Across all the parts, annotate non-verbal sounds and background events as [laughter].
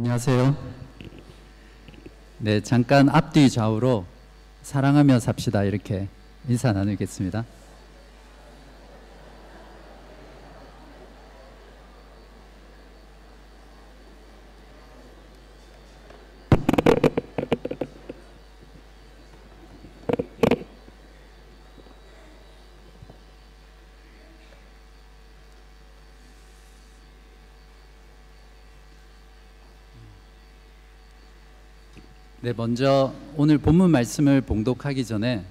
안녕하세요. 네, 잠깐 앞뒤 좌우로 사랑하며 삽시다 이렇게 인사 나누겠습니다. 네, 먼저 오늘 본문 말씀을 봉독하기 전에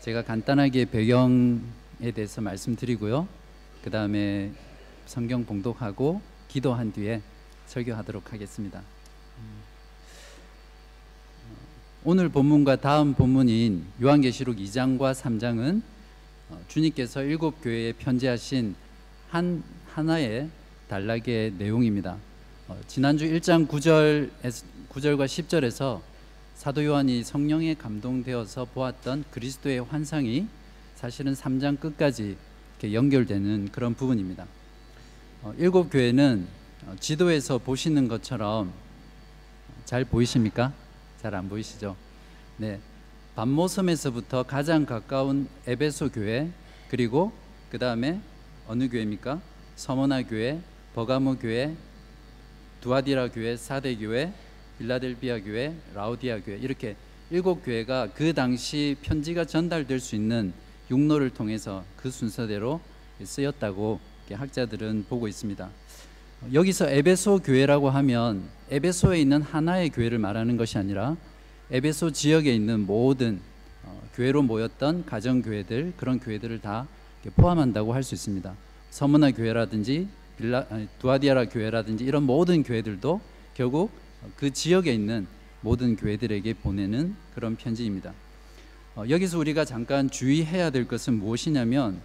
제가 간단하게 배경에 대해서 말씀드리고요. 그 다음에 성경 봉독하고 기도한 뒤에 설교하도록 하겠습니다. 음. 오늘 본문과 다음 본문인 요한계시록 2장과 3장은 어, 주님께서 일곱 교회에 편지하신 한 하나의 단락의 내용입니다. 어, 지난주 1장 9절 9절과 10절에서 사도 요한이 성령에 감동되어서 보았던 그리스도의 환상이 사실은 3장 끝까지 연결되는 그런 부분입니다. 어, 일곱 교회는 어, 지도에서 보시는 것처럼 잘 보이십니까? 잘 안 보이시죠? 네. 반모섬에서부터 가장 가까운 에베소 교회 그리고 그 다음에 어느 교회입니까? 서머나 교회, 버가모 교회, 두아디라 교회, 사대 교회, 빌라델비아 교회, 라우디아 교회 이렇게 일곱 교회가 그 당시 편지가 전달될 수 있는 육로를 통해서 그 순서대로 쓰였다고 학자들은 보고 있습니다. 여기서 에베소 교회라고 하면 에베소에 있는 하나의 교회를 말하는 것이 아니라 에베소 지역에 있는 모든 어, 교회로 모였던 가정 교회들 그런 교회들을 다 포함한다고 할 수 있습니다. 서문화 교회라든지 빌라, 두아디아라 교회라든지 이런 모든 교회들도 결국 그 지역에 있는 모든 교회들에게 보내는 그런 편지입니다. 어, 여기서 우리가 잠깐 주의해야 될 것은 무엇이냐면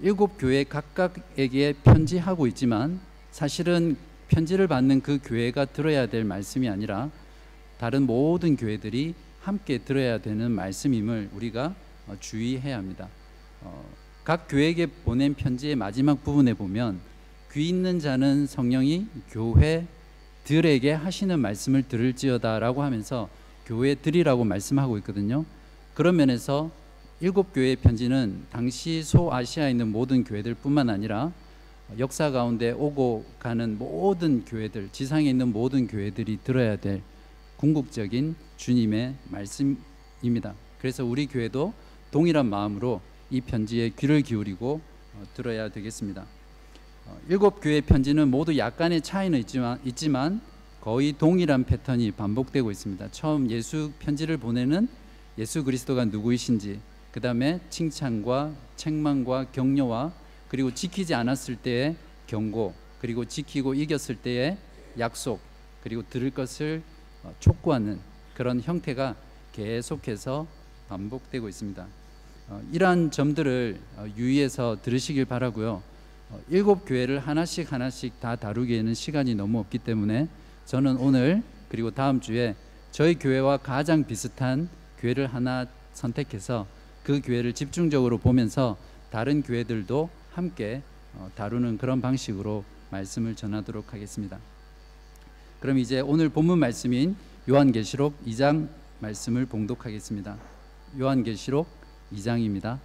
일곱 교회 각각에게 편지하고 있지만 사실은 편지를 받는 그 교회가 들어야 될 말씀이 아니라 다른 모든 교회들이 함께 들어야 되는 말씀임을 우리가 어, 주의해야 합니다. 어, 각 교회에게 보낸 편지의 마지막 부분에 보면 귀 있는 자는 성령이 교회 들에게 하시는 말씀을 들을지어다라고 하면서 교회 들이라고 말씀하고 있거든요. 그런 면에서 일곱 교회의 편지는 당시 소아시아에 있는 모든 교회들뿐만 아니라 역사 가운데 오고 가는 모든 교회들, 지상에 있는 모든 교회들이 들어야 될 궁극적인 주님의 말씀입니다. 그래서 우리 교회도 동일한 마음으로 이 편지에 귀를 기울이고 어, 들어야 되겠습니다. 어, 일곱 교회 편지는 모두 약간의 차이는 있지만, 있지만 거의 동일한 패턴이 반복되고 있습니다. 처음 예수 편지를 보내는 예수 그리스도가 누구이신지, 그 다음에 칭찬과 책망과 격려와 그리고 지키지 않았을 때의 경고, 그리고 지키고 이겼을 때의 약속, 그리고 들을 것을 어, 촉구하는 그런 형태가 계속해서 반복되고 있습니다. 어, 이러한 점들을 유의해서 들으시길 바라고요. 어, 일곱 교회를 하나씩 하나씩 다 다루기에는 시간이 너무 없기 때문에 저는 오늘 그리고 다음 주에 저희 교회와 가장 비슷한 교회를 하나 선택해서 그 교회를 집중적으로 보면서 다른 교회들도 함께 어, 다루는 그런 방식으로 말씀을 전하도록 하겠습니다. 그럼 이제 오늘 본문 말씀인 요한계시록 2장 말씀을 봉독하겠습니다. 요한계시록 2장입니다.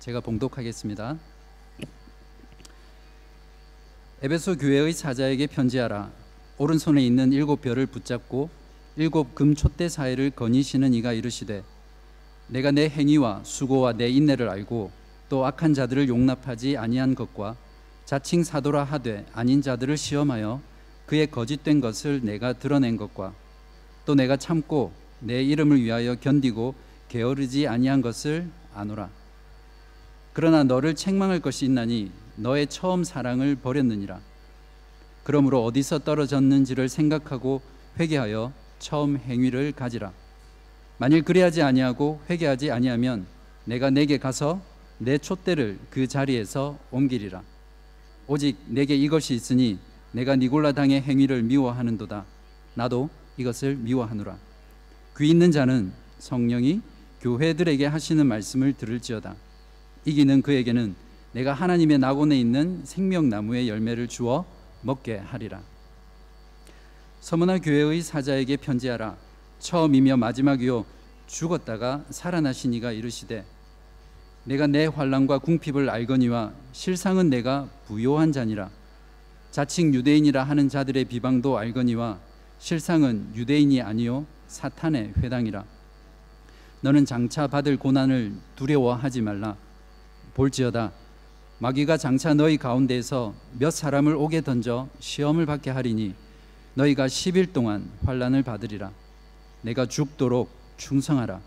제가 봉독하겠습니다. 에베소 교회의 사자에게 편지하라. 오른손에 있는 일곱 별을 붙잡고 일곱 금 촛대 사이를 거니시는 이가 이르시되 내가 내 행위와 수고와 내 인내를 알고 또 악한 자들을 용납하지 아니한 것과 자칭 사도라 하되 아닌 자들을 시험하여 그의 거짓된 것을 내가 드러낸 것과 또 내가 참고 내 이름을 위하여 견디고 게으르지 아니한 것을 아노라. 그러나 너를 책망할 것이 있나니 너의 처음 사랑을 버렸느니라. 그러므로 어디서 떨어졌는지를 생각하고 회개하여 처음 행위를 가지라. 만일 그리하지 아니하고 회개하지 아니하면 내가 내게 가서 내 촛대를 그 자리에서 옮기리라. 오직 내게 이것이 있으니 내가 니골라 당의 행위를 미워하는도다. 나도 이것을 미워하노라. 귀 있는 자는 성령이 교회들에게 하시는 말씀을 들을지어다. 이기는 그에게는 내가 하나님의 낙원에 있는 생명나무의 열매를 주어 먹게 하리라. 서머나 교회의 사자에게 편지하라. 처음이며 마지막이요 죽었다가 살아나신 이가 이르시되 내가 내 환란과 궁핍을 알거니와 실상은 내가 부요한 자니라. 자칭 유대인이라 하는 자들의 비방도 알거니와 실상은 유대인이 아니요 사탄의 회당이라. 너는 장차 받을 고난을 두려워하지 말라. 볼지어다 마귀가 장차 너희 가운데에서 몇 사람을 오게 던져 시험을 받게 하리니 너희가 10일 동안 환란을 받으리라. 내가 죽도록 충성하라.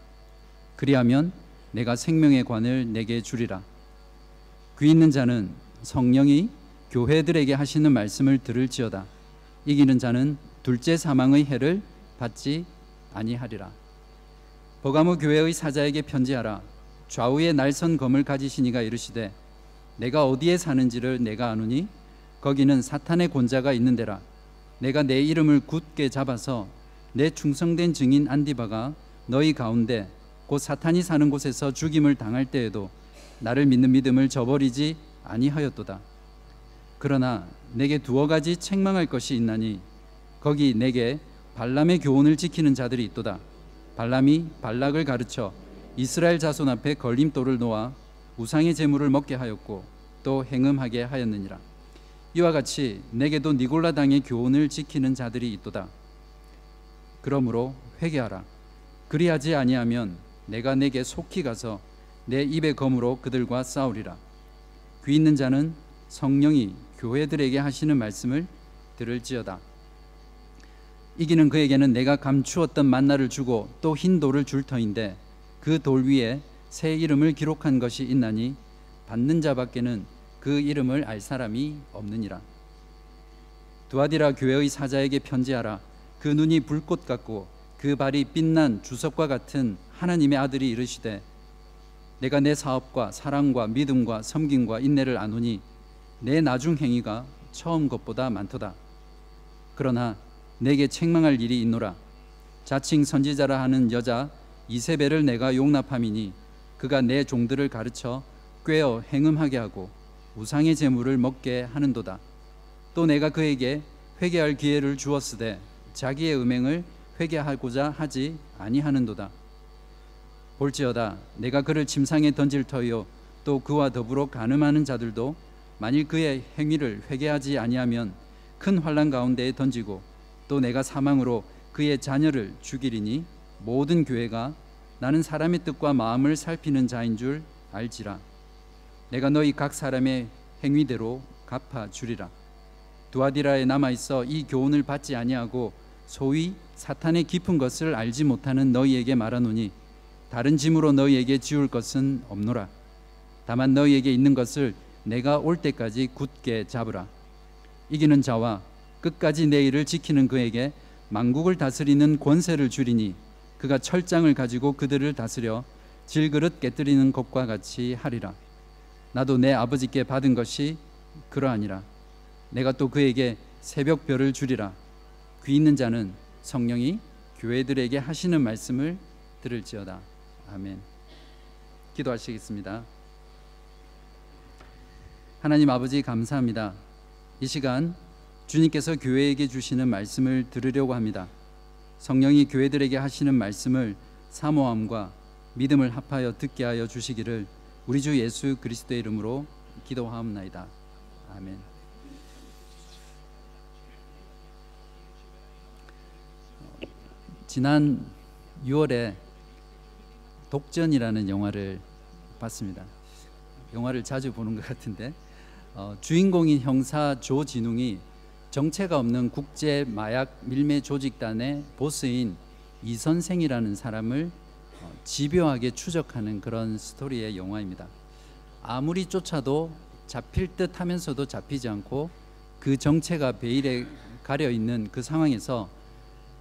그리하면 내가 생명의 관을 내게 주리라. 귀 있는 자는 성령이 교회들에게 하시는 말씀을 들을지어다. 이기는 자는 둘째 사망의 해를 받지 아니하리라. 버가모 교회의 사자에게 편지하라. 좌우에 날선 검을 가지신 이가 이르시되 내가 어디에 사는지를 내가 아노니 거기는 사탄의 권자가 있는 데라. 내가 내 이름을 굳게 잡아서 내 충성된 증인 안디바가 너희 가운데 곧 사탄이 사는 곳에서 죽임을 당할 때에도 나를 믿는 믿음을 저버리지 아니하였도다. 그러나 내게 두어 가지 책망할 것이 있나니 거기 내게 발람의 교훈을 지키는 자들이 있도다. 발람이 발락을 가르쳐 이스라엘 자손 앞에 걸림돌을 놓아 우상의 제물을 먹게 하였고 또 행음하게 하였느니라. 이와 같이 내게도 니골라 당의 교훈을 지키는 자들이 있도다. 그러므로 회개하라. 그리하지 아니하면 내가 내게 속히 가서 내 입의 검으로 그들과 싸우리라. 귀 있는 자는 성령이 교회들에게 하시는 말씀을 들을지어다. 이기는 그에게는 내가 감추었던 만나를 주고 또 흰 돌을 줄 터인데 그 돌 위에 새 이름을 기록한 것이 있나니 받는 자밖에는 그 이름을 알 사람이 없느니라. 두아디라 교회의 사자에게 편지하라. 그 눈이 불꽃 같고 그 발이 빛난 주석과 같은 하나님의 아들이 이르시되 내가 내 사업과 사랑과 믿음과 섬김과 인내를 아노니 내 나중 행위가 처음 것보다 많도다. 그러나 내게 책망할 일이 있노라. 자칭 선지자라 하는 여자 이세벨을 내가 용납함이니 그가 내 종들을 가르쳐 꿰어 행음하게 하고 우상의 제물을 먹게 하는도다. 또 내가 그에게 회개할 기회를 주었으되 자기의 음행을 회개하고자 하지 아니하는도다. 볼지어다 내가 그를 침상에 던질 터이요 또 그와 더불어 가늠하는 자들도 만일 그의 행위를 회개하지 아니하면 큰 환란 가운데에 던지고 또 내가 사망으로 그의 자녀를 죽이리니 모든 교회가 나는 사람의 뜻과 마음을 살피는 자인 줄 알지라. 내가 너희 각 사람의 행위대로 갚아 주리라. 두아디라에 남아 있어 이 교훈을 받지 아니하고 소위 사탄의 깊은 것을 알지 못하는 너희에게 말하노니 다른 짐으로 너희에게 지울 것은 없노라. 다만 너희에게 있는 것을 내가 올 때까지 굳게 잡으라. 이기는 자와 끝까지 내 일을 지키는 그에게 만국을 다스리는 권세를 주리니 그가 철장을 가지고 그들을 다스려 질그릇 깨뜨리는 것과 같이 하리라. 나도 내 아버지께 받은 것이 그러하니라. 내가 또 그에게 새벽별을 주리라. 귀 있는 자는 성령이 교회들에게 하시는 말씀을 들을지어다. 아멘. 기도하시겠습니다. 하나님 아버지 감사합니다. 이 시간 주님께서 교회에게 주시는 말씀을 들으려고 합니다. 성령이 교회들에게 하시는 말씀을 사모함과 믿음을 합하여 듣게 하여 주시기를 우리 주 예수 그리스도의 이름으로 기도하옵나이다. 아멘. 지난 6월에 독전이라는 영화를 봤습니다. 영화를 자주 보는 것 같은데 어, 주인공인 형사 조진웅이 정체가 없는 국제 마약 밀매 조직단의 보스인 이 선생이라는 사람을 어, 집요하게 추적하는 그런 스토리의 영화입니다. 아무리 쫓아도 잡힐 듯 하면서도 잡히지 않고 그 정체가 베일에 가려 있는 그 상황에서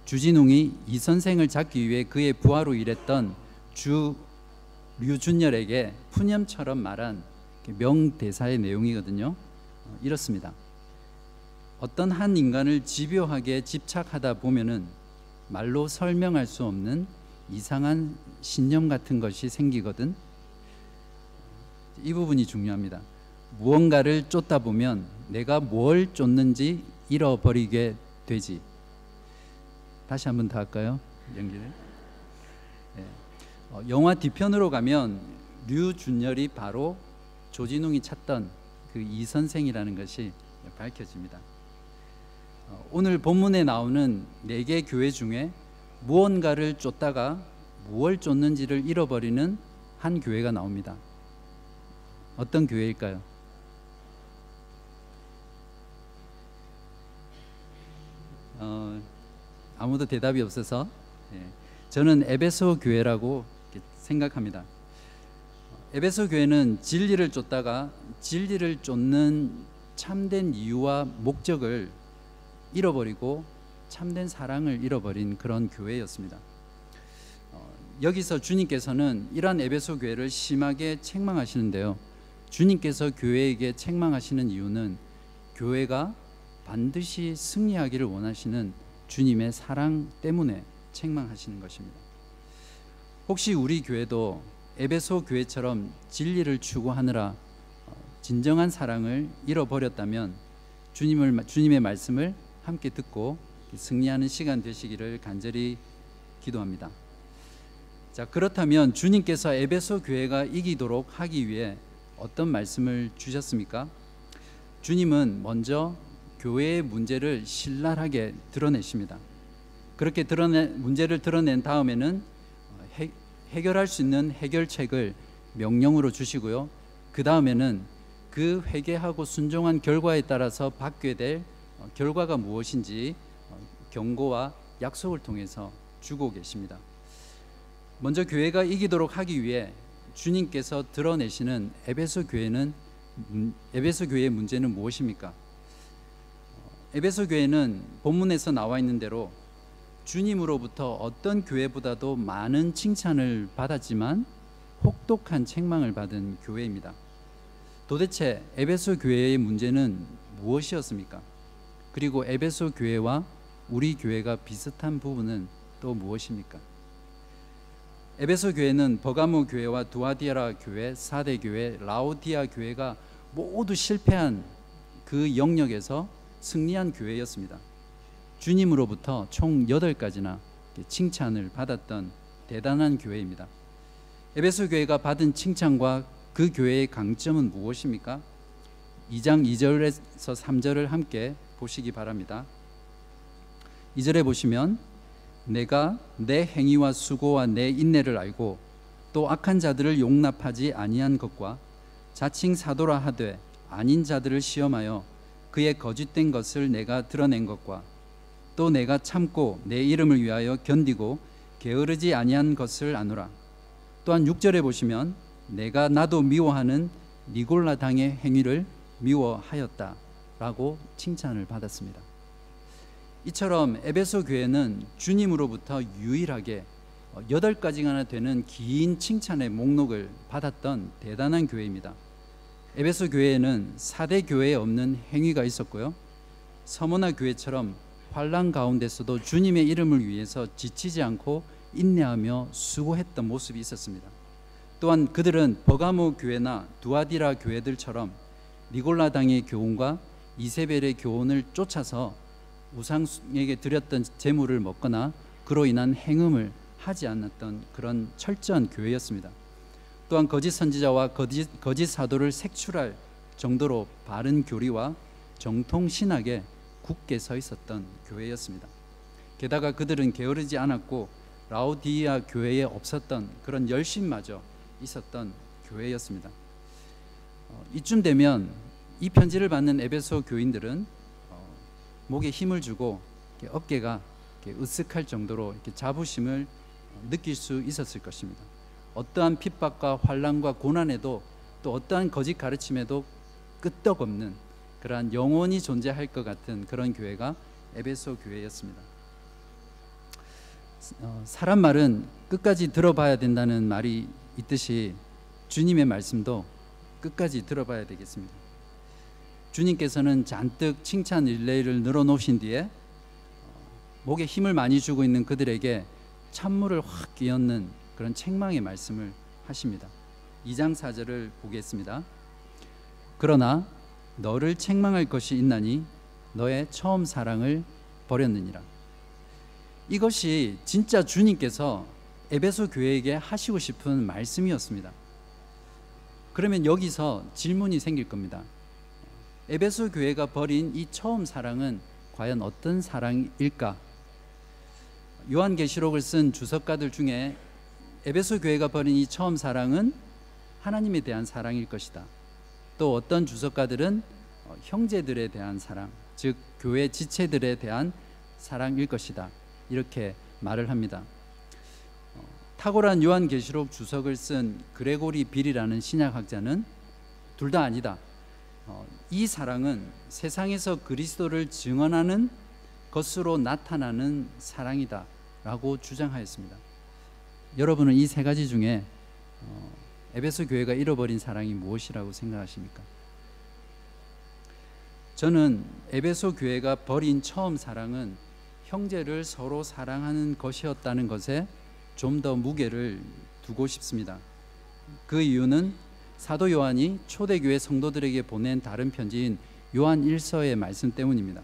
주진웅이 이 선생을 잡기 위해 그의 부하로 일했던 주 류준열에게 푸념처럼 말한 명대사의 내용이거든요. 어, 이렇습니다. 어떤 한 인간을 집요하게 집착하다 보면은 말로 설명할 수 없는 이상한 신념 같은 것이 생기거든. 이 부분이 중요합니다. 무언가를 쫓다 보면 내가 뭘 쫓는지 잃어버리게 되지. 다시 한번 더 할까요? 연기를. 네. 어, 영화 뒤편으로 가면 류준열이 바로 조진웅이 찾던 그 이 선생이라는 것이 밝혀집니다. 어, 오늘 본문에 나오는 네 개 교회 중에 무언가를 쫓다가 무엇을 쫓는지를 잃어버리는 한 교회가 나옵니다. 어떤 교회일까요? 어, 아무도 대답이 없어서 예, 저는 에베소 교회라고 생각합니다. 에베소 교회는 진리를 쫓다가 진리를 쫓는 참된 이유와 목적을 잃어버리고 참된 사랑을 잃어버린 그런 교회였습니다. 어, 여기서 주님께서는 이러한 에베소 교회를 심하게 책망하시는데요. 주님께서 교회에게 책망하시는 이유는 교회가 반드시 승리하기를 원하시는 주님의 사랑 때문에 책망하시는 것입니다. 혹시 우리 교회도 에베소 교회처럼 진리를 추구하느라 어, 진정한 사랑을 잃어버렸다면 주님을 주님의 말씀을 함께 듣고 승리하는 시간 되시기를 간절히 기도합니다. 자, 그렇다면 주님께서 에베소 교회가 이기도록 하기 위해 어떤 말씀을 주셨습니까? 주님은 먼저 교회의 문제를 신랄하게 드러내십니다. 그렇게 드러내 문제를 드러낸 다음에는 해, 해결할 수 있는 해결책을 명령으로 주시고요. 그 다음에는 그 회개하고 순종한 결과에 따라서 받게 될 어, 결과가 무엇인지 어, 경고와 약속을 통해서 주고 계십니다. 먼저 교회가 이기도록 하기 위해 주님께서 드러내시는 에베소 교회는 에베소 교회의 문제는 무엇입니까? 에베소 교회는 본문에서 나와 있는 대로 주님으로부터 어떤 교회보다도 많은 칭찬을 받았지만 혹독한 책망을 받은 교회입니다. 도대체 에베소 교회의 문제는 무엇이었습니까? 그리고 에베소 교회와 우리 교회가 비슷한 부분은 또 무엇입니까? 에베소 교회는 버가모 교회와 두아디아라 교회, 사대 교회, 라오디아 교회가 모두 실패한 그 영역에서 승리한 교회였습니다. 주님으로부터 총 8가지나 칭찬을 받았던 대단한 교회입니다. 에베소 교회가 받은 칭찬과 그 교회의 강점은 무엇입니까? 2장 2절에서 3절을 함께 보시기 바랍니다. 2절에 보시면 내가 내 행위와 수고와 내 인내를 알고 또 악한 자들을 용납하지 아니한 것과 자칭 사도라 하되 아닌 자들을 시험하여 그의 거짓된 것을 내가 드러낸 것과 또 내가 참고 내 이름을 위하여 견디고 게으르지 아니한 것을 아노라. 또한 6절에 보시면 내가 나도 미워하는 니골라 당의 행위를 미워하였다 라고 칭찬을 받았습니다. 이처럼 에베소 교회는 주님으로부터 유일하게 여덟 가지가 되는 긴 칭찬의 목록을 받았던 대단한 교회입니다. 에베소 교회에는 사대 교회에 없는 행위가 있었고요. 서머나 교회처럼 환란 가운데서도 주님의 이름을 위해서 지치지 않고 인내하며 수고했던 모습이 있었습니다. 또한 그들은 버가모 교회나 두아디라 교회들처럼 니골라 당의 교훈과 이세벨의 교훈을 쫓아서 우상에게 드렸던 재물을 먹거나 그로 인한 행음을 하지 않았던 그런 철저한 교회였습니다. 또한 거짓 선지자와 거짓, 거짓 사도를 색출할 정도로 바른 교리와 정통 신학에 굳게 서 있었던 교회였습니다. 게다가 그들은 게으르지 않았고 라우디아 교회에 없었던 그런 열심마저 있었던 교회였습니다. 어, 이쯤 되면 이 편지를 받는 에베소 교인들은 어, 목에 힘을 주고 어깨가 으쓱할 정도로 자부심을 느낄 수 있었을 것입니다. 어떠한 핍박과 환란과 고난에도 또 어떠한 거짓 가르침에도 끄떡없는 그러한 영원히 존재할 것 같은 그런 교회가 에베소 교회였습니다. 어, 사람 말은 끝까지 들어봐야 된다는 말이 있듯이 주님의 말씀도 끝까지 들어봐야 되겠습니다. 주님께서는 잔뜩 칭찬 릴레이를 늘어놓으신 뒤에 어, 목에 힘을 많이 주고 있는 그들에게 찬물을 확 끼얹는 그런 책망의 말씀을 하십니다. 2장 4절을 보겠습니다. 그러나 너를 책망할 것이 있나니 너의 처음 사랑을 버렸느니라. 이것이 진짜 주님께서 에베소 교회에게 하시고 싶은 말씀이었습니다. 그러면 여기서 질문이 생길 겁니다. 에베소 교회가 버린 이 처음 사랑은 과연 어떤 사랑일까? 요한계시록을 쓴 주석가들 중에 에베소 교회가 버린 이 처음 사랑은 하나님에 대한 사랑일 것이다. 또 어떤 주석가들은 어, 형제들에 대한 사랑, 즉 교회 지체들에 대한 사랑일 것이다. 이렇게 말을 합니다. 어, 탁월한 요한계시록 주석을 쓴 그레고리 빌이라는 신약학자는 둘 다 아니다. 어, 이 사랑은 세상에서 그리스도를 증언하는 것으로 나타나는 사랑이다 라고 주장하였습니다. 여러분은 이 세 가지 중에 에베소 교회가 잃어버린 사랑이 무엇이라고 생각하십니까? 저는 에베소 교회가 버린 처음 사랑은 형제를 서로 사랑하는 것이었다는 것에 좀 더 무게를 두고 싶습니다. 그 이유는 사도 요한이 초대교회 성도들에게 보낸 다른 편지인 요한 1서의 말씀 때문입니다.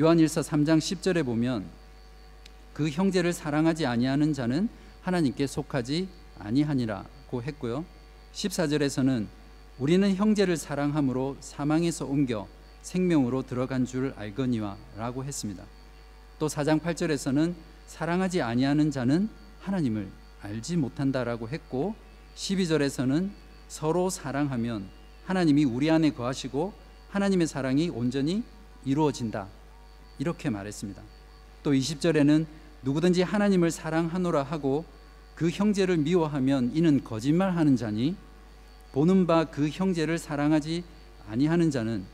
요한 1서 3장 10절에 보면 그 형제를 사랑하지 아니하는 자는 하나님께 속하지 아니하니라고 했고요. 14절에서는 우리는 형제를 사랑함으로 사망에서 옮겨 생명으로 들어간 줄 알거니와라고 했습니다. 또 4장 8절에서는 사랑하지 아니하는 자는 하나님을 알지 못한다라고 했고 12절에서는 서로 사랑하면 하나님이 우리 안에 거하시고 하나님의 사랑이 온전히 이루어진다. 이렇게 말했습니다. 또 20절에는 누구든지 하나님을 사랑하노라 하고 그 형제를 미워하면 이는 거짓말하는 자니 보는 바 그 형제를 사랑하지 아니하는 자는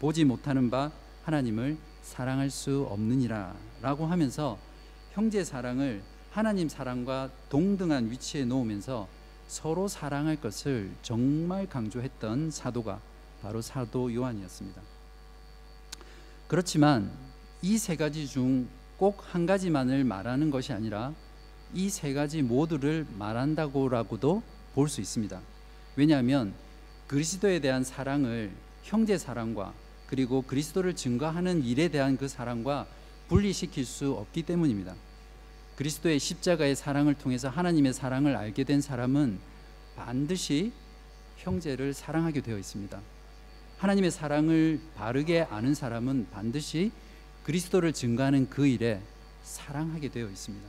보지 못하는 바 하나님을 사랑할 수 없느니라라고 하면서 형제 사랑을 하나님 사랑과 동등한 위치에 놓으면서 서로 사랑할 것을 정말 강조했던 사도가 바로 사도 요한이었습니다. 그렇지만 이 세 가지 중 꼭 한 가지만을 말하는 것이 아니라 이 세 가지 모두를 말한다고라고도 볼 수 있습니다. 왜냐하면 그리스도에 대한 사랑을 형제 사랑과 그리고 그리스도를 증거하는 일에 대한 그 사랑과 분리시킬 수 없기 때문입니다. 그리스도의 십자가의 사랑을 통해서 하나님의 사랑을 알게 된 사람은 반드시 형제를 사랑하게 되어 있습니다. 하나님의 사랑을 바르게 아는 사람은 반드시 그리스도를 증거하는 그 일에 사랑하게 되어 있습니다.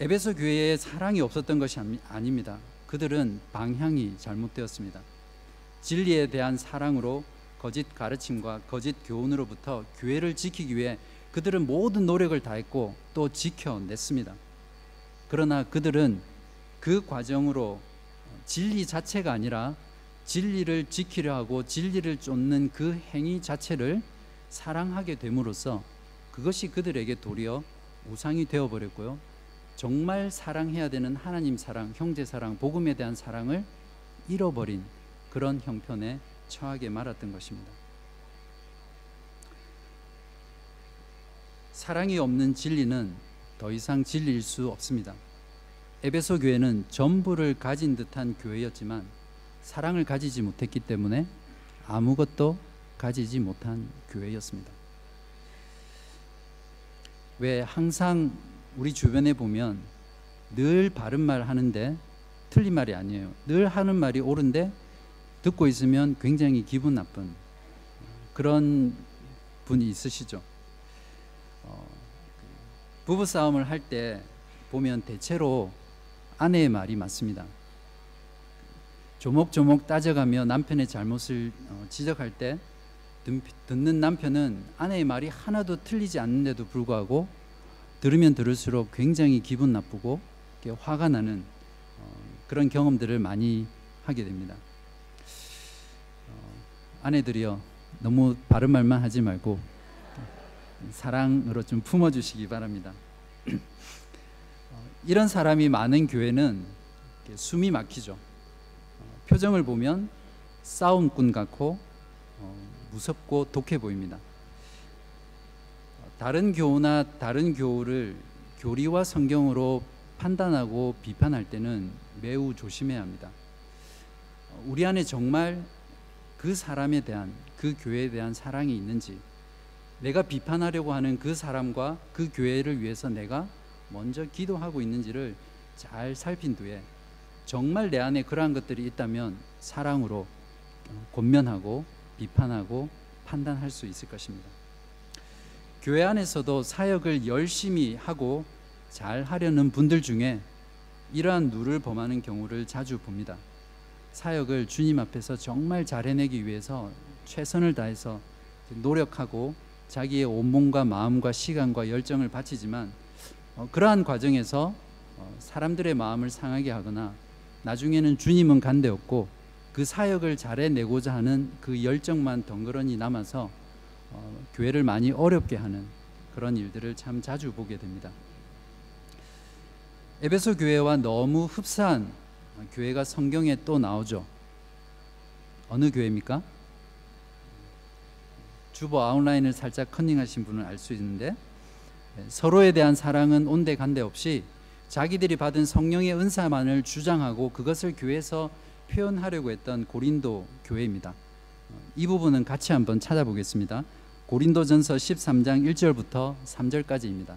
에베소 교회에 사랑이 없었던 것이 아닙니다. 그들은 방향이 잘못되었습니다. 진리에 대한 사랑으로 거짓 가르침과 거짓 교훈으로부터 교회를 지키기 위해 그들은 모든 노력을 다했고 또 지켜냈습니다. 그러나 그들은 그 과정으로 진리 자체가 아니라 진리를 지키려 하고 진리를 쫓는 그 행위 자체를 사랑하게 됨으로써 그것이 그들에게 도리어 우상이 되어 버렸고요. 정말 사랑해야 되는 하나님 사랑, 형제 사랑, 복음에 대한 사랑을 잃어버린 그런 형편에 처하게 말았던 것입니다. 사랑이 없는 진리는 더 이상 진리일 수 없습니다. 에베소 교회는 전부를 가진 듯한 교회였지만 사랑을 가지지 못했기 때문에 아무것도 가지지 못한 교회였습니다. 왜 항상 우리 주변에 보면 늘 바른 말 하는데 틀린 말이 아니에요. 늘 하는 말이 옳은데 듣고 있으면 굉장히 기분 나쁜 그런 분이 있으시죠. 어, 부부 싸움을 할 때 보면 대체로 아내의 말이 맞습니다. 조목조목 따져가며 남편의 잘못을 어, 지적할 때 듣는 남편은 아내의 말이 하나도 틀리지 않는데도 불구하고 들으면 들을수록 굉장히 기분 나쁘고 화가 나는 어, 그런 경험들을 많이 하게 됩니다. 어, 아내들이요 너무 바른 말만 하지 말고 사랑으로 좀 품어주시기 바랍니다. [clears throat] 어, 이런 사람이 많은 교회는 숨이 막히죠. 표정을 보면 싸움꾼 같고 무섭고 독해 보입니다. 다른 교우나 다른 교우를 교리와 성경으로 판단하고 비판할 때는 매우 조심해야 합니다. 우리 안에 정말 그 사람에 대한 그 교회에 대한 사랑이 있는지 내가 비판하려고 하는 그 사람과 그 교회를 위해서 내가 먼저 기도하고 있는지를 잘 살핀 뒤에 정말 내 안에 그러한 것들이 있다면 사랑으로 권면하고 비판하고 판단할 수 있을 것입니다. 교회 안에서도 사역을 열심히 하고 잘 하려는 분들 중에 이러한 누를 범하는 경우를 자주 봅니다. 사역을 주님 앞에서 정말 잘 해내기 위해서 최선을 다해서 노력하고 자기의 온몸과 마음과 시간과 열정을 바치지만 어, 그러한 과정에서 어, 사람들의 마음을 상하게 하거나 나중에는 주님은 간데 없고 그 사역을 잘해내고자 하는 그 열정만 덩그러니 남아서 어, 교회를 많이 어렵게 하는 그런 일들을 참 자주 보게 됩니다. 에베소 교회와 너무 흡사한 교회가 성경에 또 나오죠. 어느 교회입니까? 주보 아웃라인을 살짝 컨닝하신 분은 알 수 있는데 서로에 대한 사랑은 온데간데 없이 자기들이 받은 성령의 은사만을 주장하고 그것을 교회에서 표현하려고 했던 고린도 교회입니다. 이 부분은 같이 한번 찾아보겠습니다. 고린도전서 13장 1절부터 3절까지입니다.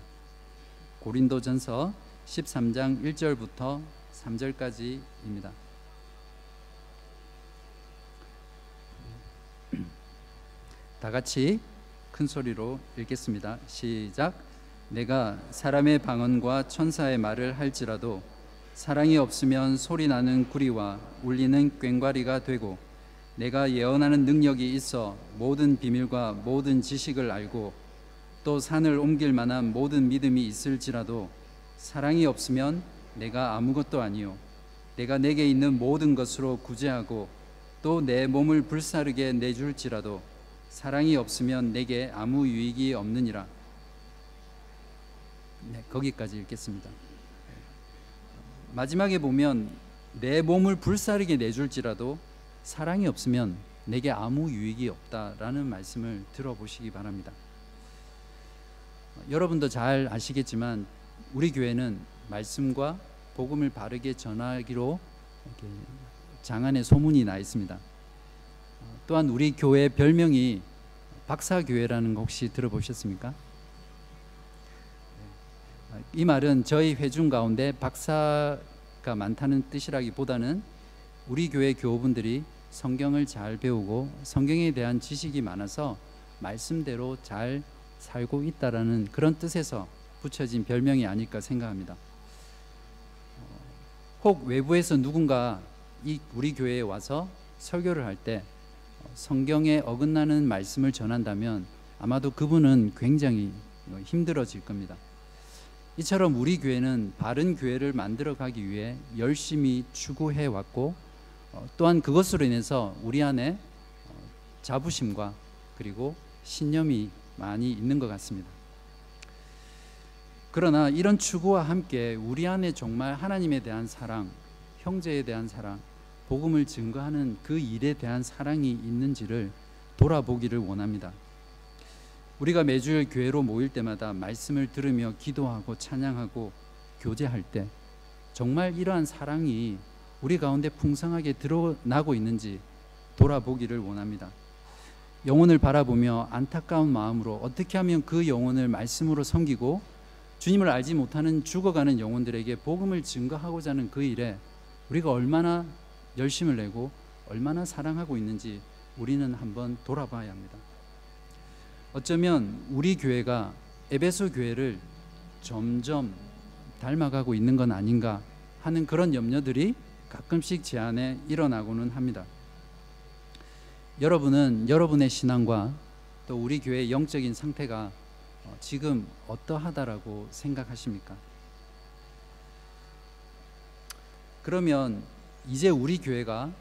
고린도전서 13장 1절부터 3절까지입니다. 다 같이 큰 소리로 읽겠습니다. 시작. 내가 사람의 방언과 천사의 말을 할지라도 사랑이 없으면 소리 나는 구리와 울리는 꽹과리가 되고 내가 예언하는 능력이 있어 모든 비밀과 모든 지식을 알고 또 산을 옮길 만한 모든 믿음이 있을지라도 사랑이 없으면 내가 아무것도 아니요 내가 내게 있는 모든 것으로 구제하고 또 내 몸을 불사르게 내줄지라도 사랑이 없으면 내게 아무 유익이 없느니라. 네, 거기까지 읽겠습니다. 마지막에 보면 내 몸을 불사르게 내줄지라도 사랑이 없으면 내게 아무 유익이 없다라는 말씀을 들어보시기 바랍니다. 여러분도 잘 아시겠지만 우리 교회는 말씀과 복음을 바르게 전하기로 장안에 소문이 나 있습니다. 또한 우리 교회 별명이 박사교회라는 거 혹시 들어보셨습니까? 이 말은 저희 회중 가운데 박사가 많다는 뜻이라기보다는 우리 교회 교우분들이 성경을 잘 배우고 성경에 대한 지식이 많아서 말씀대로 잘 살고 있다라는 그런 뜻에서 붙여진 별명이 아닐까 생각합니다. 혹 외부에서 누군가 이 우리 교회에 와서 설교를 할 때 성경에 어긋나는 말씀을 전한다면 아마도 그분은 굉장히 힘들어질 겁니다. 이처럼 우리 교회는 바른 교회를 만들어 가기 위해 열심히 추구해 왔고 어, 또한 그것으로 인해서 우리 안에 어, 자부심과 그리고 신념이 많이 있는 것 같습니다. 그러나 이런 추구와 함께 우리 안에 정말 하나님에 대한 사랑, 형제에 대한 사랑, 복음을 증거하는 그 일에 대한 사랑이 있는지를 돌아보기를 원합니다. 우리가 매주일 교회로 모일 때마다 말씀을 들으며 기도하고 찬양하고 교제할 때 정말 이러한 사랑이 우리 가운데 풍성하게 드러나고 있는지 돌아보기를 원합니다. 영혼을 바라보며 안타까운 마음으로 어떻게 하면 그 영혼을 말씀으로 섬기고 주님을 알지 못하는 죽어가는 영혼들에게 복음을 증거하고자 하는 그 일에 우리가 얼마나 열심을 내고 얼마나 사랑하고 있는지 우리는 한번 돌아봐야 합니다. 어쩌면 우리 교회가 에베소 교회를 점점 닮아가고 있는 건 아닌가 하는 그런 염려들이 가끔씩 제 안에 일어나고는 합니다. 여러분은 여러분의 신앙과 또 우리 교회의 영적인 상태가 어, 지금 어떠하다라고 생각하십니까? 그러면 이제 우리 교회가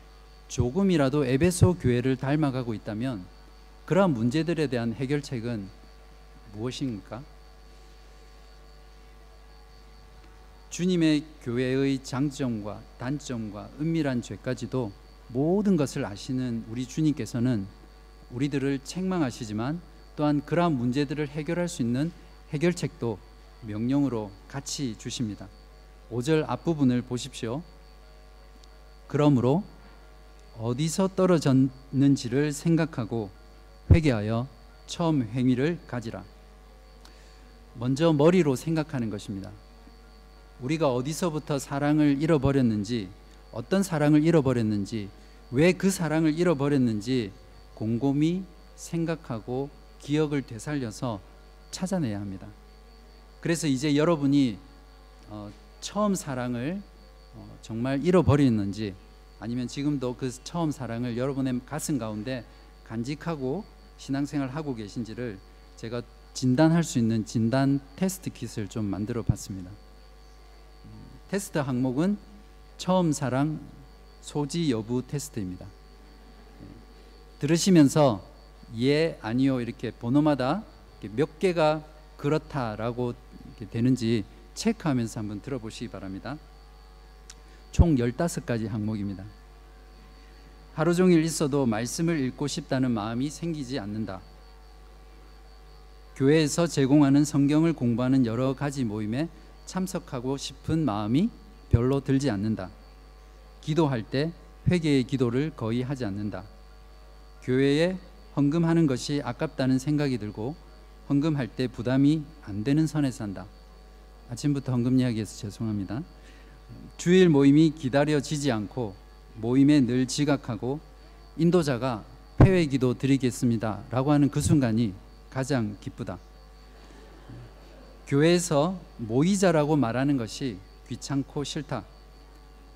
조금이라도 에베소 교회를 닮아가고 있다면 그러한 문제들에 대한 해결책은 무엇입니까? 주님의 교회의 장점과 단점과 은밀한 죄까지도 모든 것을 아시는 우리 주님께서는 우리들을 책망하시지만 또 또한 그러한 문제들을 해결할 수 있는 해결책도 명령으로 같이 주십니다. 5절 앞부분을 보십시오. 그러므로 어디서 떨어졌는지를 생각하고 회개하여 처음 행위를 가지라. 먼저 머리로 생각하는 것입니다. 우리가 어디서부터 사랑을 잃어버렸는지, 어떤 사랑을 잃어버렸는지, 왜 그 사랑을 잃어버렸는지 곰곰이 생각하고 기억을 되살려서 찾아내야 합니다. 그래서 이제 여러분이 어, 처음 사랑을 어, 정말 잃어버렸는지 아니면 지금도 그 처음 사랑을 여러분의 가슴 가운데 간직하고 신앙생활 하고 계신지를 제가 진단할 수 있는 진단 테스트 킷을 좀 만들어 봤습니다. 테스트 항목은 처음 사랑 소지 여부 테스트입니다. 들으시면서 예, 아니요 이렇게 번호마다 몇 개가 그렇다라고 되는지 체크하면서 한번 들어보시기 바랍니다. 총 15가지 항목입니다. 하루 종일 있어도 말씀을 읽고 싶다는 마음이 생기지 않는다. 교회에서 제공하는 성경을 공부하는 여러 가지 모임에 참석하고 싶은 마음이 별로 들지 않는다. 기도할 때 회개의 기도를 거의 하지 않는다. 교회에 헌금하는 것이 아깝다는 생각이 들고 헌금할 때 부담이 안 되는 선에 산다. 아침부터 헌금 이야기해서 죄송합니다. 주일 모임이 기다려지지 않고 모임에 늘 지각하고 인도자가 폐회 기도 드리겠습니다 라고 하는 그 순간이 가장 기쁘다. 교회에서 모이자라고 말하는 것이 귀찮고 싫다.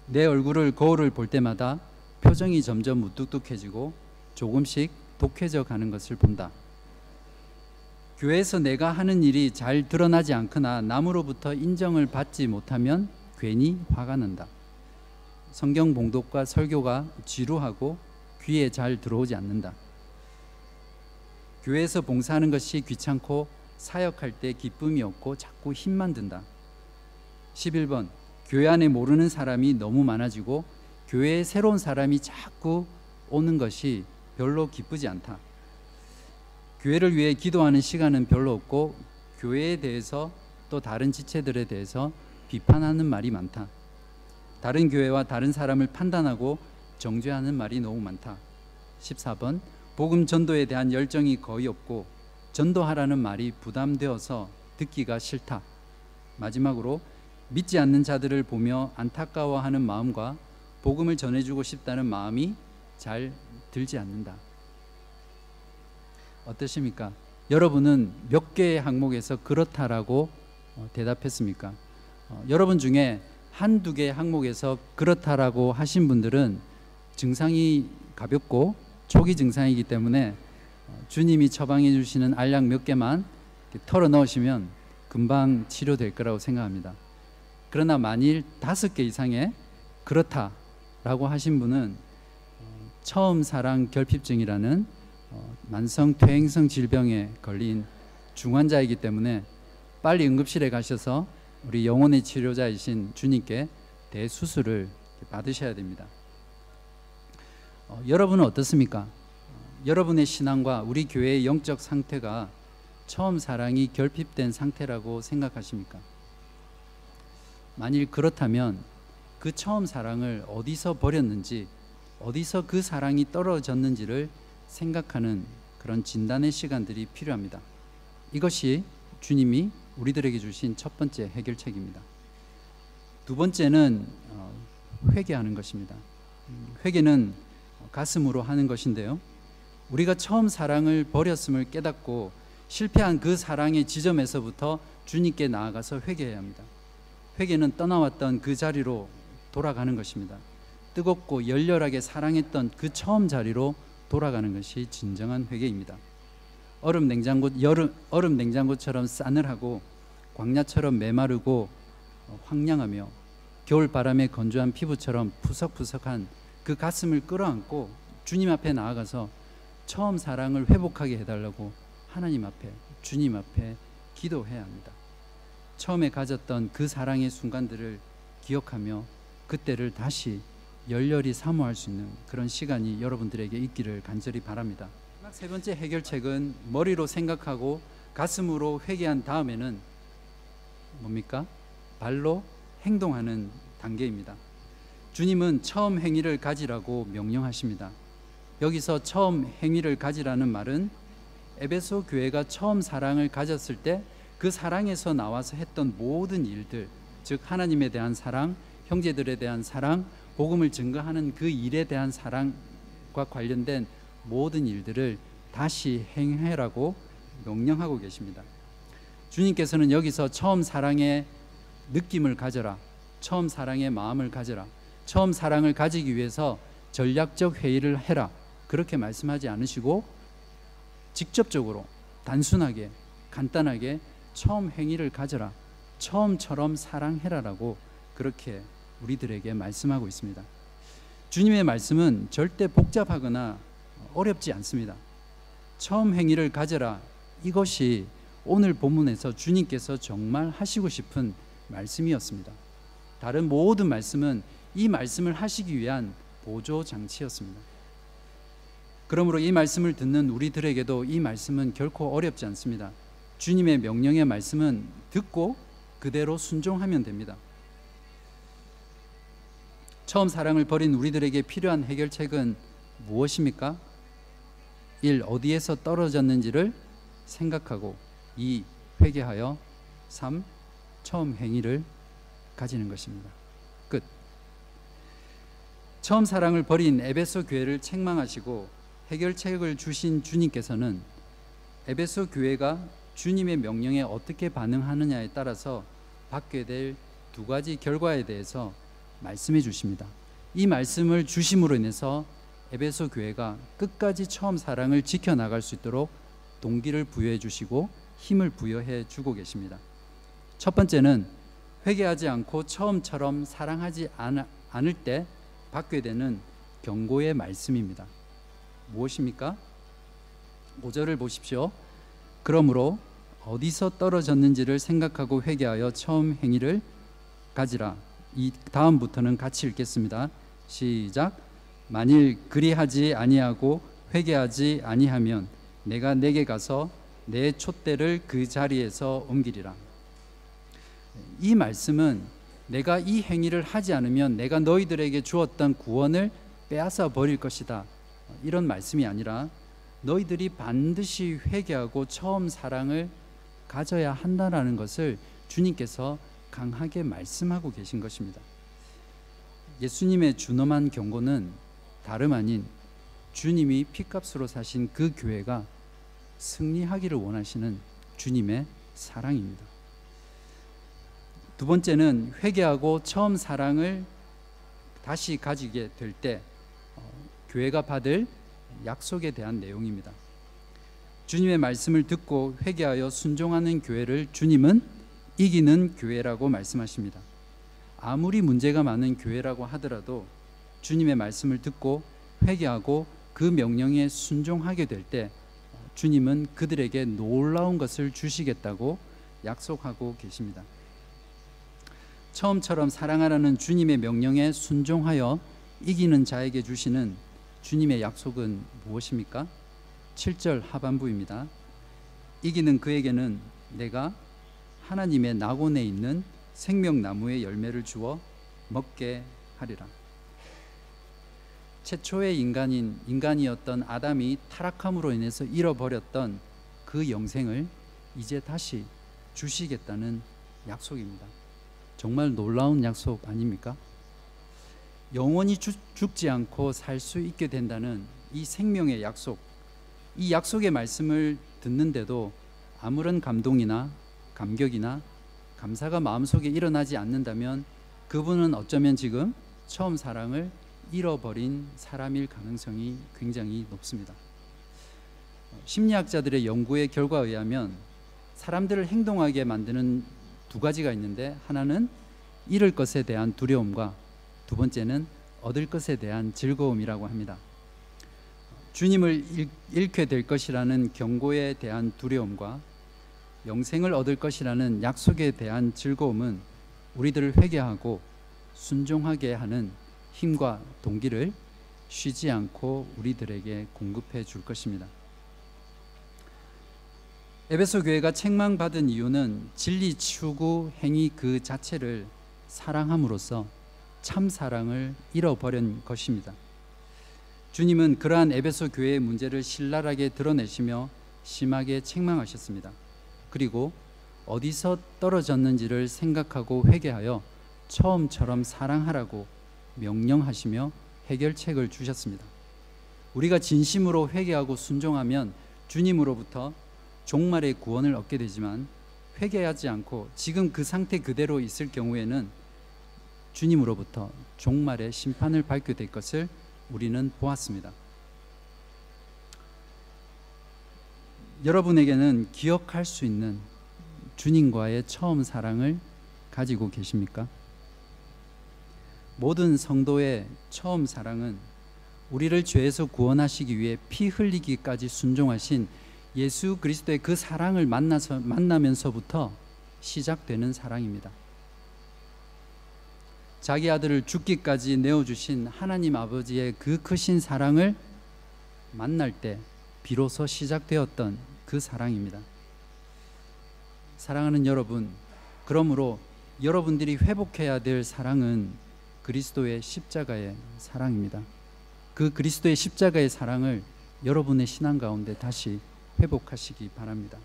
내 얼굴을 거울을 볼 때마다 표정이 점점 무뚝뚝해지고 조금씩 독해져 가는 것을 본다. 교회에서 내가 하는 일이 잘 드러나지 않거나 남으로부터 인정을 받지 못하면 괜히 화가 난다. 성경 봉독과 설교가 지루하고 귀에 잘 들어오지 않는다. 교회에서 봉사하는 것이 귀찮고 사역할 때 기쁨이 없고 자꾸 힘만 든다. 11번 교회 안에 모르는 사람이 너무 많아지고 교회에 새로운 사람이 자꾸 오는 것이 별로 기쁘지 않다. 교회를 위해 기도하는 시간은 별로 없고 교회에 대해서 또 다른 지체들에 대해서 비판하는 말이 많다. 다른 교회와 다른 사람을 판단하고 정죄하는 말이 너무 많다. 14번 복음 전도에 대한 열정이 거의 없고 전도하라는 말이 부담되어서 듣기가 싫다. 마지막으로 믿지 않는 자들을 보며 안타까워하는 마음과 복음을 전해주고 싶다는 마음이 잘 들지 않는다. 어떠십니까? 여러분은 몇 개의 항목에서 그렇다라고 어, 대답했습니까? 어, 여러분 중에 한두 개 항목에서 그렇다라고 하신 분들은 증상이 가볍고 초기 증상이기 때문에 어, 주님이 처방해 주시는 알약 몇 개만 털어 넣으시면 금방 치료될 거라고 생각합니다. 그러나 만일 다섯 개 이상의 그렇다라고 하신 분은 처음 사랑 결핍증이라는 어, 만성 퇴행성 질병에 걸린 중환자이기 때문에 빨리 응급실에 가셔서 우리 영혼의 치료자이신 주님께 대수술을 받으셔야 됩니다. 어, 여러분은 어떻습니까? 어, 여러분의 신앙과 우리 교회의 영적 상태가 처음 사랑이 결핍된 상태라고 생각하십니까? 만일 그렇다면 그 처음 사랑을 어디서 버렸는지 어디서 그 사랑이 떨어졌는지를 생각하는 그런 진단의 시간들이 필요합니다. 이것이 주님이 우리들에게 주신 첫 번째 해결책입니다. 두 번째는 어, 회개하는 것입니다. 음, 회개는 가슴으로 하는 것인데요. 우리가 처음 사랑을 버렸음을 깨닫고 실패한 그 사랑의 지점에서부터 주님께 나아가서 회개해야 합니다. 회개는 떠나왔던 그 자리로 돌아가는 것입니다. 뜨겁고 열렬하게 사랑했던 그 처음 자리로 돌아가는 것이 진정한 회개입니다. 얼음 냉장고 여름 얼음 냉장고처럼 싸늘하고 광야처럼 메마르고 황량하며 겨울 바람에 건조한 피부처럼 푸석푸석한 그 가슴을 끌어안고 주님 앞에 나아가서 처음 사랑을 회복하게 해달라고 하나님 앞에 주님 앞에 기도해야 합니다. 처음에 가졌던 그 사랑의 순간들을 기억하며 그때를 다시 열렬히 사모할 수 있는 그런 시간이 여러분들에게 있기를 간절히 바랍니다. 마지막 세 번째 해결책은 머리로 생각하고 가슴으로 회개한 다음에는 뭡니까? 발로 행동하는 단계입니다. 주님은 처음 행위를 가지라고 명령하십니다. 여기서 처음 행위를 가지라는 말은 에베소 교회가 처음 사랑을 가졌을 때 그 사랑에서 나와서 했던 모든 일들, 즉 하나님에 대한 사랑, 형제들에 대한 사랑, 복음을 증거하는 그 일에 대한 사랑과 관련된 모든 일들을 다시 행해라고 명령하고 계십니다. 주님께서는 여기서 처음 사랑의 느낌을 가져라. 처음 사랑의 마음을 가져라. 처음 사랑을 가지기 위해서 전략적 회의를 해라. 그렇게 말씀하지 않으시고 직접적으로 단순하게 간단하게 처음 행위를 가져라. 처음처럼 사랑해라라고 그렇게 우리들에게 말씀하고 있습니다. 주님의 말씀은 절대 복잡하거나 어렵지 않습니다. 처음 행위를 가져라. 이것이 오늘 본문에서 주님께서 정말 하시고 싶은 말씀이었습니다. 다른 모든 말씀은 이 말씀을 하시기 위한 보조 장치였습니다. 그러므로 이 말씀을 듣는 우리들에게도 이 말씀은 결코 어렵지 않습니다. 주님의 명령의 말씀은 듣고 그대로 순종하면 됩니다. 처음 사랑을 버린 우리들에게 필요한 해결책은 무엇입니까? 1. 어디에서 떨어졌는지를 생각하고 2. 회개하여 3. 처음 행위를 가지는 것입니다. 끝. 처음 사랑을 버린 에베소 교회를 책망하시고 해결책을 주신 주님께서는 에베소 교회가 주님의 명령에 어떻게 반응하느냐에 따라서 받게 될 두 가지 결과에 대해서 말씀해 주십니다. 이 말씀을 주심으로 인해서 에베소 교회가 끝까지 처음 사랑을 지켜나갈 수 있도록 동기를 부여해 주시고 힘을 부여해 주고 계십니다. 첫 번째는 회개하지 않고 처음처럼 사랑하지 않을 때 받게 되는 경고의 말씀입니다. 무엇입니까? 5절을 보십시오. 그러므로 어디서 떨어졌는지를 생각하고 회개하여 처음 행위를 가지라. 이 다음부터는 같이 읽겠습니다. 시작. 만일 그리하지 아니하고 회개하지 아니하면 내가 내게 가서 내 촛대를 그 자리에서 옮기리라. 이 말씀은 내가 이 행위를 하지 않으면 내가 너희들에게 주었던 구원을 빼앗아 버릴 것이다. 이런 말씀이 아니라 너희들이 반드시 회개하고 처음 사랑을 가져야 한다라는 것을 주님께서 강하게 말씀하고 계신 것입니다. 예수님의 준엄한 경고는 다름 아닌 주님이 피값으로 사신 그 교회가 승리하기를 원하시는 주님의 사랑입니다. 두 번째는 회개하고 처음 사랑을 다시 가지게 될때 어, 교회가 받을 약속에 대한 내용입니다. 주님의 말씀을 듣고 회개하여 순종하는 교회를 주님은 이기는 교회라고 말씀하십니다. 아무리 문제가 많은 교회라고 하더라도 주님의 말씀을 듣고 회개하고 그 명령에 순종하게 될 때 주님은 그들에게 놀라운 것을 주시겠다고 약속하고 계십니다. 처음처럼 사랑하라는 주님의 명령에 순종하여 이기는 자에게 주시는 주님의 약속은 무엇입니까? 7절 하반부입니다. 이기는 그에게는 내가 하나님의 낙원에 있는 생명나무의 열매를 주어 먹게 하리라. 최초의 인간인 인간이었던 아담이 타락함으로 인해서 잃어버렸던 그 영생을 이제 다시 주시겠다는 약속입니다. 정말 놀라운 약속 아닙니까? 영원히 죽, 지 않고 살 수 있게 된다는 이 생명의 약속, 이 약속의 말씀을 듣는데도 아무런 감동이나 감격이나 감사가 마음속에 일어나지 않는다면 그분은 어쩌면 지금 처음 사랑을 잃어버린 사람일 가능성이 굉장히 높습니다. 심리학자들의 연구의 결과에 의하면 사람들을 행동하게 만드는 두 가지가 있는데 하나는 잃을 것에 대한 두려움과 두 번째는 얻을 것에 대한 즐거움이라고 합니다. 주님을 잃게 될 것이라는 경고에 대한 두려움과 영생을 얻을 것이라는 약속에 대한 즐거움은 우리들을 회개하고 순종하게 하는 힘과 동기를 쉬지 않고 우리들에게 공급해 줄 것입니다. 에베소 교회가 책망받은 이유는 진리 추구 행위 그 자체를 사랑함으로써 참 사랑을 잃어버린 것입니다. 주님은 그러한 에베소 교회의 문제를 신랄하게 드러내시며 심하게 책망하셨습니다. 그리고 어디서 떨어졌는지를 생각하고 회개하여 처음처럼 사랑하라고 명령하시며 해결책을 주셨습니다. 우리가 진심으로 회개하고 순종하면 주님으로부터 종말의 구원을 얻게 되지만 회개하지 않고 지금 그 상태 그대로 있을 경우에는 주님으로부터 종말의 심판을 받게 될 것을 우리는 보았습니다. 여러분에게는 기억할 수 있는 주님과의 처음 사랑을 가지고 계십니까? 모든 성도의 처음 사랑은 우리를 죄에서 구원하시기 위해 피 흘리기까지 순종하신 예수 그리스도의 그 사랑을 만나서 만나면서부터 시작되는 사랑입니다. 자기 아들을 죽기까지 내어 주신 하나님 아버지의 그 크신 사랑을 만날 때 비로소 시작되었던 그 사랑입니다. 사랑하는 여러분, 그러므로 여러분들이 회복해야 될 사랑은 그리스도의 십자가의 사랑입니다. 그 그리스도의 십자가의 사랑을 여러분의 신앙 가운데 다시 회복하시기 바랍니다.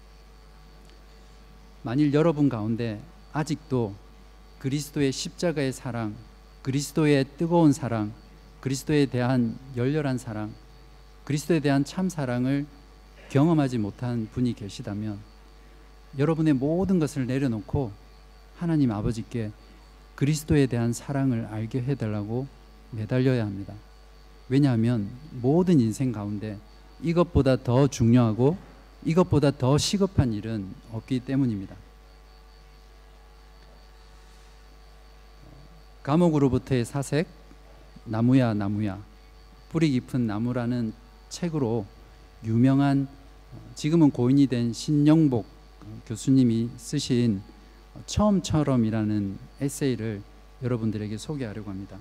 만일 여러분 가운데 아직도 그리스도의 십자가의 사랑, 그리스도의 뜨거운 사랑, 그리스도에 대한 열렬한 사랑, 그리스도에 대한 참 사랑을 경험하지 못한 분이 계시다면 여러분의 모든 것을 내려놓고 하나님 아버지께 그리스도에 대한 사랑을 알게 해달라고 매달려야 합니다. 왜냐하면 모든 인생 가운데 이것보다 더 중요하고 이것보다 더 시급한 일은 없기 때문입니다. 감옥으로부터의 사색, 나무야 나무야, 뿌리 깊은 나무라는 책으로 유명한 지금은 고인이 된 신영복 교수님이 쓰신 처음처럼이라는 에세이를 여러분들에게 소개하려고 합니다.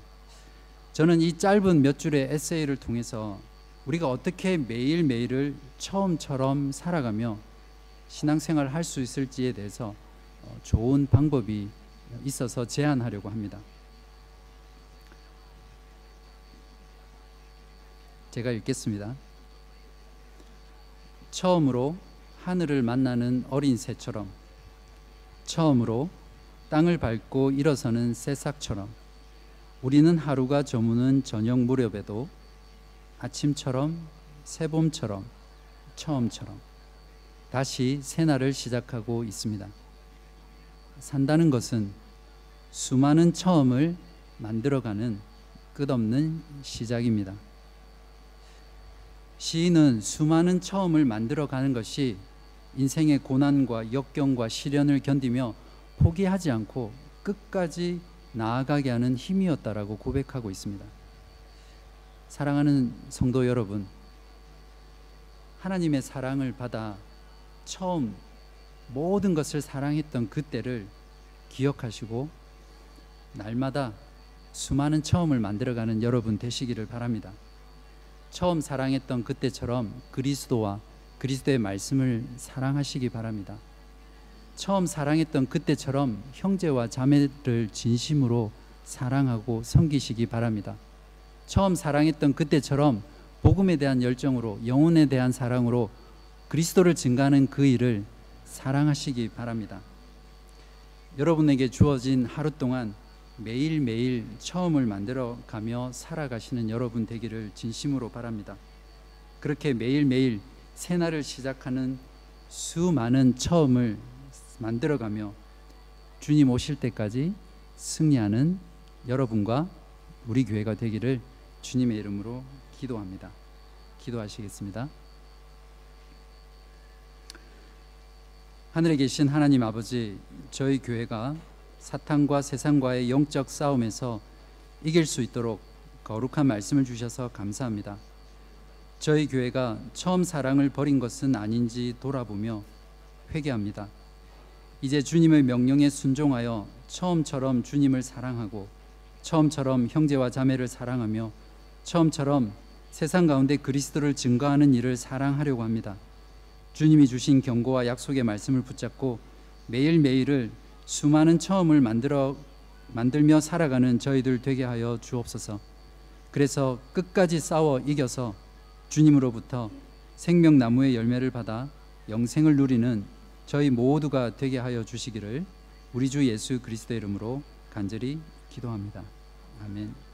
저는 이 짧은 몇 줄의 에세이를 통해서 우리가 어떻게 매일매일을 처음처럼 살아가며 신앙생활을 할 수 있을지에 대해서 좋은 방법이 있어서 제안하려고 합니다. 제가 읽겠습니다. 처음으로 하늘을 만나는 어린 새처럼 처음으로 땅을 밟고 일어서는 새싹처럼 우리는 하루가 저무는 저녁 무렵에도 아침처럼 새봄처럼 처음처럼 다시 새날을 시작하고 있습니다. 산다는 것은 수많은 처음을 만들어가는 끝없는 시작입니다. 시인은 수많은 처음을 만들어가는 것이 인생의 고난과 역경과 시련을 견디며 포기하지 않고 끝까지 나아가게 하는 힘이었다라고 고백하고 있습니다. 사랑하는 성도 여러분, 하나님의 사랑을 받아 처음 모든 것을 사랑했던 그때를 기억하시고 날마다 수많은 처음을 만들어가는 여러분 되시기를 바랍니다. 처음 사랑했던 그때처럼 그리스도와 그리스도의 말씀을 사랑하시기 바랍니다. 처음 사랑했던 그때처럼 형제와 자매를 진심으로 사랑하고 섬기시기 바랍니다. 처음 사랑했던 그때처럼 복음에 대한 열정으로 영혼에 대한 사랑으로 그리스도를 증가하는 그 일을 사랑하시기 바랍니다. 여러분에게 주어진 하루 동안 매일매일 처음을 만들어 가며 살아가시는 여러분 되기를 진심으로 바랍니다. 그렇게 매일매일 새날을 시작하는 수많은 처음을 만들어가며 주님 오실 때까지 승리하는 여러분과 우리 교회가 되기를 주님의 이름으로 기도합니다. 기도하시겠습니다. 하늘에 계신 하나님 아버지, 저희 교회가 사탄과 세상과의 영적 싸움에서 이길 수 있도록 거룩한 말씀을 주셔서 감사합니다. 저희 교회가 처음 사랑을 버린 것은 아닌지 돌아보며 회개합니다. 이제 주님의 명령에 순종하여 처음처럼 주님을 사랑하고 처음처럼 형제와 자매를 사랑하며 처음처럼 세상 가운데 그리스도를 증거하는 일을 사랑하려고 합니다. 주님이 주신 경고와 약속의 말씀을 붙잡고 매일매일을 수많은 처음을 만들어 만들며 살아가는 저희들 되게 하여 주옵소서. 그래서 끝까지 싸워 이겨서 주님으로부터 생명나무의 열매를 받아 영생을 누리는 저희 모두가 되게 하여 주시기를 우리 주 예수 그리스도의 이름으로 간절히 기도합니다. 아멘.